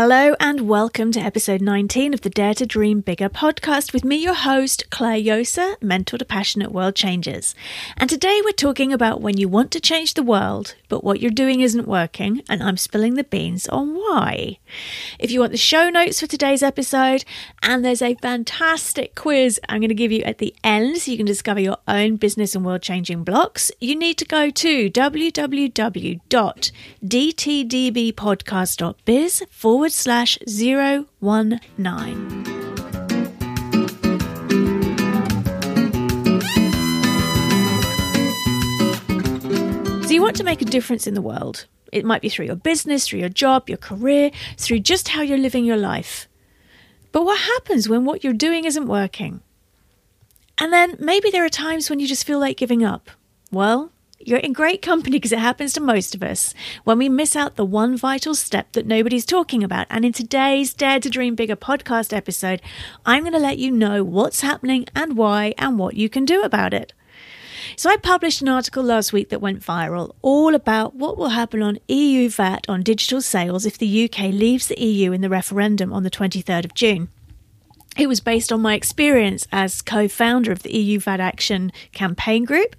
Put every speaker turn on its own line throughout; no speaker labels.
Hello and welcome to episode 19 of the Dare to Dream Bigger podcast with me, your host, Clare Josa, mentor to passionate world changers. And today we're talking about when you want to change the world, but what you're doing isn't working, and I'm spilling the beans on why. If you want the show notes for today's episode, and there's a fantastic quiz I'm going to give you at the end so you can discover your own business and world changing blocks, you need to go to www.dtdbpodcast.biz forward forward slash 019. So, you want to make a difference in the world. It might be through your business, through your job, your career, through just how you're living your life. But what happens when what you're doing isn't working? And then maybe there are times when you just feel like giving up. Well, you're in great company because it happens to most of us when we miss out the one vital step that nobody's talking about. And in today's Dare to Dream Bigger podcast episode, I'm going to let you know what's happening and why and what you can do about it. So, I published an article last week that went viral all about what will happen on EU VAT on digital sales if the UK leaves the EU in the referendum on the 23rd of June. It was based on my experience as co founder of the EU VAT Action campaign group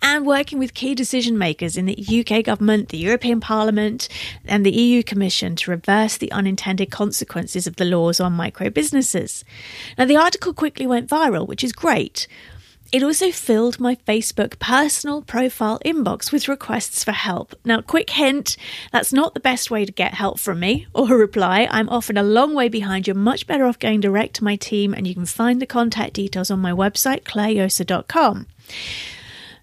and working with key decision makers in the UK government, the European Parliament, and the EU Commission to reverse the unintended consequences of the laws on micro businesses. Now, the article quickly went viral, which is great. It also filled my Facebook personal profile inbox with requests for help. Now, quick hint that's not the best way to get help from me or a reply. I'm often a long way behind. You're much better off going direct to my team, and you can find the contact details on my website, clarejosa.com.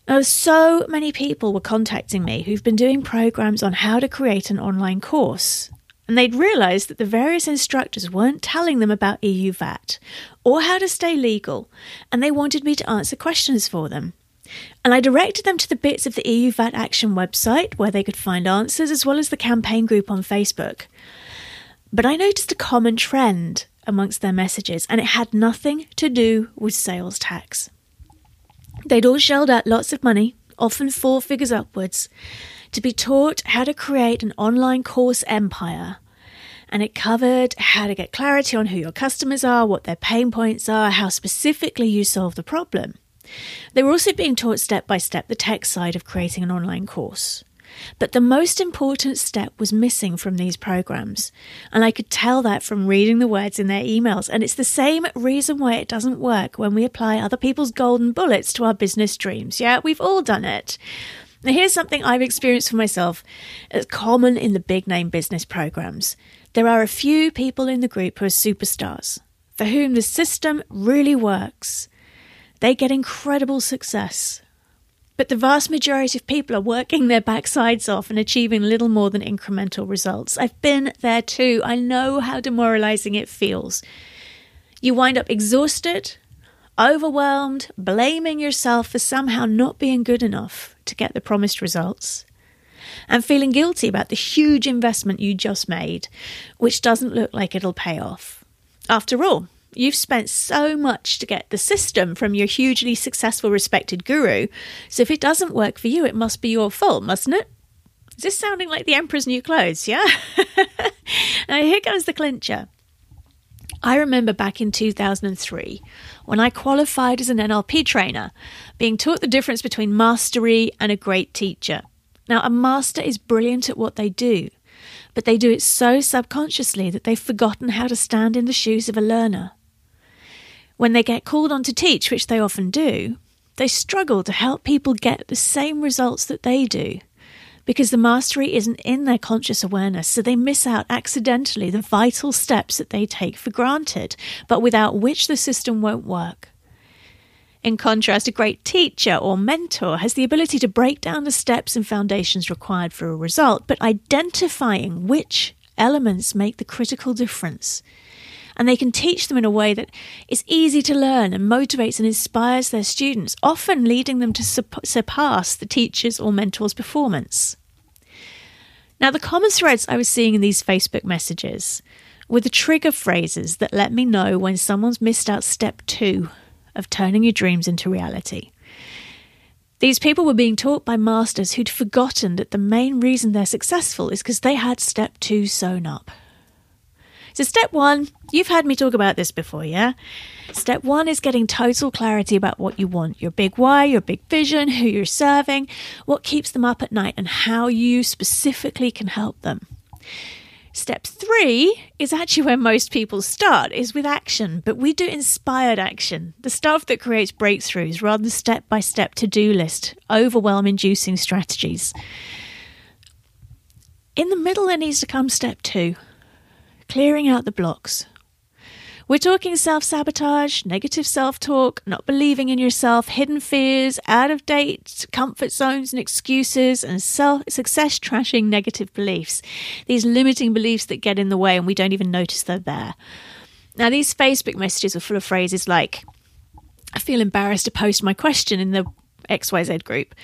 Now, so many people were contacting me who've been doing programs on how to create an online course and they'd realised that the various instructors weren't telling them about EU VAT or how to stay legal, and they wanted me to answer questions for them. And I directed them to the bits of the EU VAT Action website where they could find answers, as well as the campaign group on Facebook. But I noticed a common trend amongst their messages, and it had nothing to do with sales tax. They'd all shelled out lots of money, often four figures upwards, to be taught how to create an online course empire. And it covered how to get clarity on who your customers are, what their pain points are, how specifically you solve the problem. They were also being taught step by step the tech side of creating an online course. But the most important step was missing from these programs. And I could tell that from reading the words in their emails. And it's the same reason why it doesn't work when we apply other people's golden bullets to our business dreams. Yeah, we've all done it. Now, here's something I've experienced for myself. It's common in the big name business programs. There are a few people in the group who are superstars, for whom the system really works. They get incredible success. But the vast majority of people are working their backsides off and achieving little more than incremental results. I've been there too. I know how demoralizing it feels. You wind up exhausted, overwhelmed, blaming yourself for somehow not being good enough to get the promised results, and feeling guilty about the huge investment you just made, which doesn't look like it'll pay off. After all, you've spent so much to get the system from your hugely successful, respected guru, so if it doesn't work for you, it must be your fault, mustn't it? Is this sounding like the Emperor's New Clothes? Yeah? now, here comes the clincher. I remember back in 2003 when I qualified as an NLP trainer, being taught the difference between mastery and a great teacher. Now, a master is brilliant at what they do, but they do it so subconsciously that they've forgotten how to stand in the shoes of a learner. When they get called on to teach, which they often do, they struggle to help people get the same results that they do because the mastery isn't in their conscious awareness, so they miss out accidentally the vital steps that they take for granted, but without which the system won't work. In contrast, a great teacher or mentor has the ability to break down the steps and foundations required for a result, but identifying which elements make the critical difference. And they can teach them in a way that is easy to learn and motivates and inspires their students, often leading them to surpass the teacher's or mentor's performance. Now, the common threads I was seeing in these Facebook messages were the trigger phrases that let me know when someone's missed out step two of turning your dreams into reality. These people were being taught by masters who'd forgotten that the main reason they're successful is because they had step two sewn up. So, step one, you've heard me talk about this before, yeah? Step one is getting total clarity about what you want your big why, your big vision, who you're serving, what keeps them up at night, and how you specifically can help them. Step three is actually where most people start, is with action, but we do inspired action, the stuff that creates breakthroughs rather than step by step to do list, overwhelm inducing strategies. In the middle, there needs to come step two clearing out the blocks. We're talking self sabotage, negative self talk, not believing in yourself, hidden fears, out of date comfort zones and excuses, and self success trashing negative beliefs. These limiting beliefs that get in the way and we don't even notice they're there. Now, these Facebook messages are full of phrases like, I feel embarrassed to post my question in the XYZ group.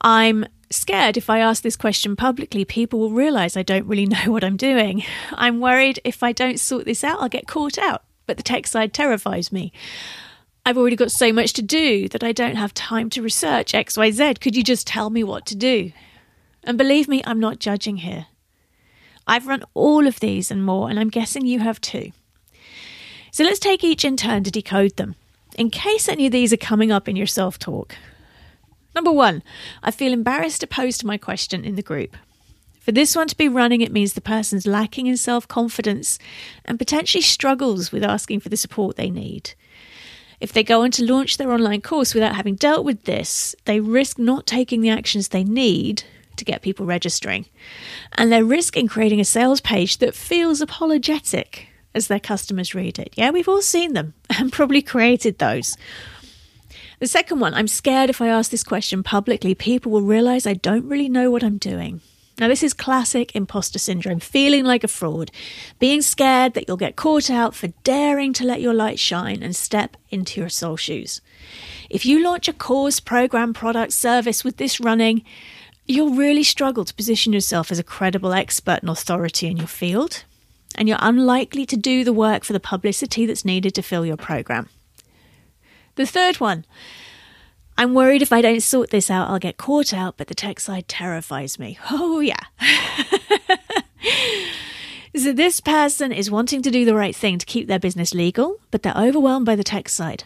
I'm scared if I ask this question publicly, people will realize I don't really know what I'm doing. I'm worried if I don't sort this out, I'll get caught out but the tech side terrifies me. I've already got so much to do that I don't have time to research XYZ. Could you just tell me what to do? And believe me, I'm not judging here. I've run all of these and more, and I'm guessing you have too. So let's take each in turn to decode them, in case any of these are coming up in your self talk. Number one, I feel embarrassed to post my question in the group. For this one to be running, it means the person's lacking in self confidence and potentially struggles with asking for the support they need. If they go on to launch their online course without having dealt with this, they risk not taking the actions they need to get people registering. And they're risking creating a sales page that feels apologetic as their customers read it. Yeah, we've all seen them and probably created those. The second one, I'm scared if I ask this question publicly, people will realize I don't really know what I'm doing. Now, this is classic imposter syndrome feeling like a fraud, being scared that you'll get caught out for daring to let your light shine and step into your soul shoes. If you launch a course, program, product, service with this running, you'll really struggle to position yourself as a credible expert and authority in your field, and you're unlikely to do the work for the publicity that's needed to fill your program. The third one I'm worried if I don't sort this out, I'll get caught out, but the tech side terrifies me. Oh, yeah. so, this person is wanting to do the right thing to keep their business legal, but they're overwhelmed by the tech side.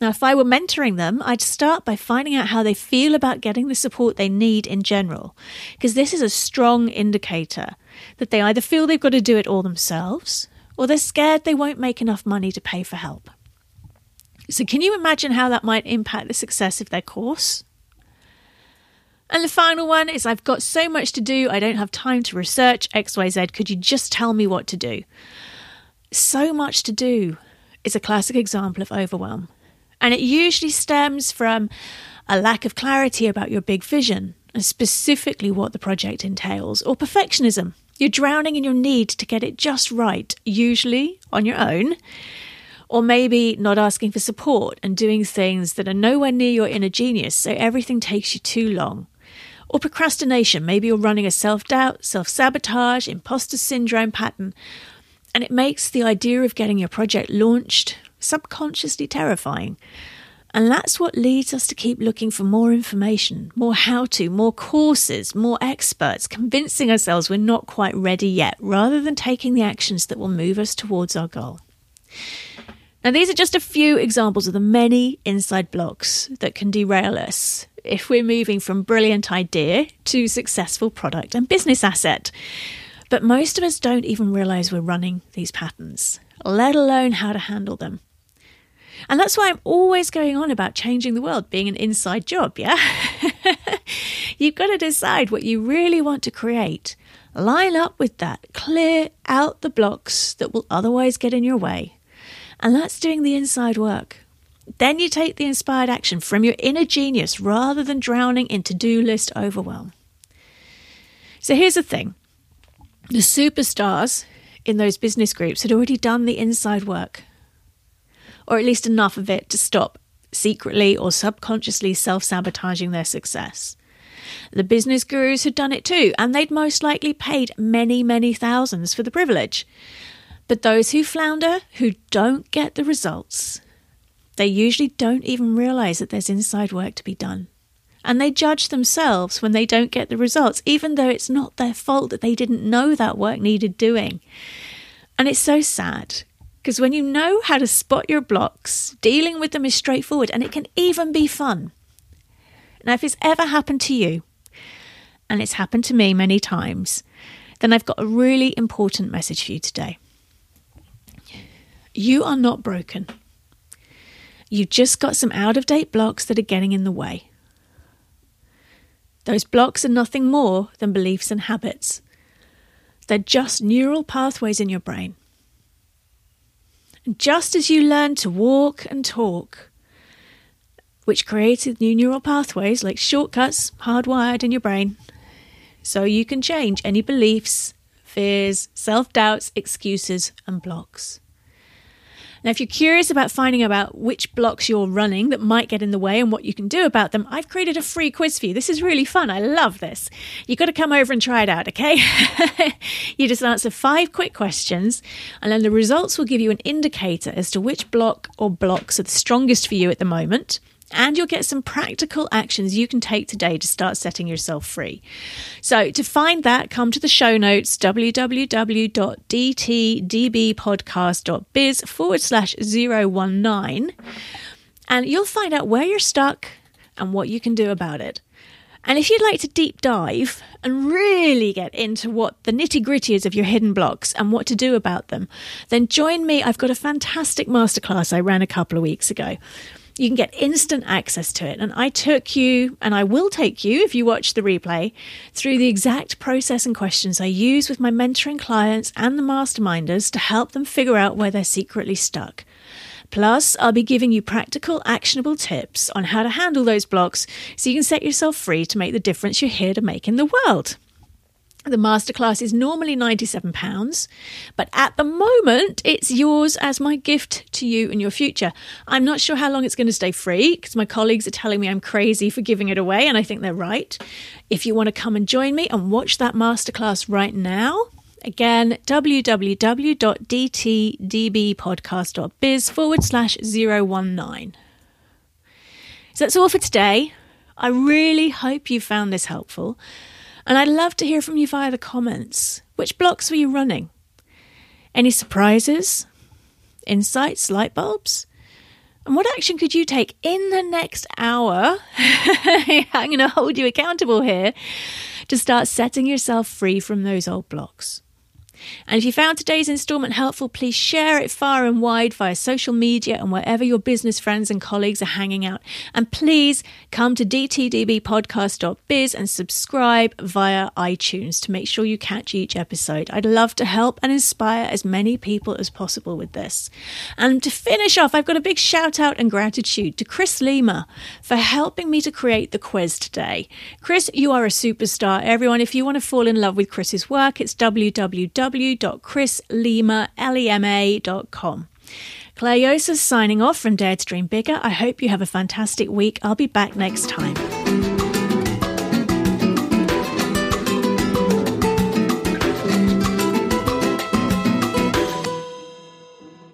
Now, if I were mentoring them, I'd start by finding out how they feel about getting the support they need in general, because this is a strong indicator that they either feel they've got to do it all themselves or they're scared they won't make enough money to pay for help. So, can you imagine how that might impact the success of their course? And the final one is I've got so much to do, I don't have time to research XYZ. Could you just tell me what to do? So much to do is a classic example of overwhelm. And it usually stems from a lack of clarity about your big vision and specifically what the project entails, or perfectionism. You're drowning in your need to get it just right, usually on your own, or maybe not asking for support and doing things that are nowhere near your inner genius, so everything takes you too long. Or procrastination, maybe you're running a self doubt, self sabotage, imposter syndrome pattern, and it makes the idea of getting your project launched subconsciously terrifying. And that's what leads us to keep looking for more information, more how to, more courses, more experts, convincing ourselves we're not quite ready yet, rather than taking the actions that will move us towards our goal. Now, these are just a few examples of the many inside blocks that can derail us if we're moving from brilliant idea to successful product and business asset. But most of us don't even realize we're running these patterns, let alone how to handle them. And that's why I'm always going on about changing the world being an inside job, yeah? You've got to decide what you really want to create. Line up with that, clear out the blocks that will otherwise get in your way, and that's doing the inside work. Then you take the inspired action from your inner genius rather than drowning in to do list overwhelm. So here's the thing the superstars in those business groups had already done the inside work, or at least enough of it to stop secretly or subconsciously self sabotaging their success. The business gurus had done it too, and they'd most likely paid many, many thousands for the privilege. But those who flounder, who don't get the results, they usually don't even realize that there's inside work to be done. And they judge themselves when they don't get the results, even though it's not their fault that they didn't know that work needed doing. And it's so sad because when you know how to spot your blocks, dealing with them is straightforward and it can even be fun. Now, if it's ever happened to you, and it's happened to me many times, then I've got a really important message for you today. You are not broken. You've just got some out of date blocks that are getting in the way. Those blocks are nothing more than beliefs and habits. They're just neural pathways in your brain. And just as you learn to walk and talk, which created new neural pathways like shortcuts hardwired in your brain, so you can change any beliefs, fears, self doubts, excuses, and blocks. Now, if you're curious about finding about which blocks you're running that might get in the way and what you can do about them, I've created a free quiz for you. This is really fun. I love this. You've got to come over and try it out, okay? you just answer five quick questions, and then the results will give you an indicator as to which block or blocks are the strongest for you at the moment and you'll get some practical actions you can take today to start setting yourself free. So, to find that, come to the show notes www.dtdbpodcast.biz forward slash 019, and you'll find out where you're stuck and what you can do about it. And if you'd like to deep dive and really get into what the nitty gritty is of your hidden blocks and what to do about them, then join me. I've got a fantastic masterclass I ran a couple of weeks ago you can get instant access to it. And I took you, and I will take you if you watch the replay, through the exact process and questions I use with my mentoring clients and the masterminders to help them figure out where they're secretly stuck. Plus, I'll be giving you practical, actionable tips on how to handle those blocks so you can set yourself free to make the difference you're here to make in the world. The masterclass is normally £97, but at the moment it's yours as my gift to you and your future. I'm not sure how long it's going to stay free because my colleagues are telling me I'm crazy for giving it away, and I think they're right. If you want to come and join me and watch that masterclass right now, again, www.dtdbpodcast.biz forward slash 019. So that's all for today. I really hope you found this helpful. And I'd love to hear from you via the comments. Which blocks were you running? Any surprises? Insights? Light bulbs? And what action could you take in the next hour? I'm going to hold you accountable here to start setting yourself free from those old blocks. And if you found today's installment helpful, please share it far and wide via social media and wherever your business friends and colleagues are hanging out. And please come to dtdbpodcast.biz and subscribe via iTunes to make sure you catch each episode. I'd love to help and inspire as many people as possible with this. And to finish off, I've got a big shout out and gratitude to Chris Lima for helping me to create the quiz today. Chris, you are a superstar. Everyone, if you want to fall in love with Chris's work, it's www www.chrislima.com. Clare Josa's signing off from Dare to Dream Bigger. I hope you have a fantastic week. I'll be back next time.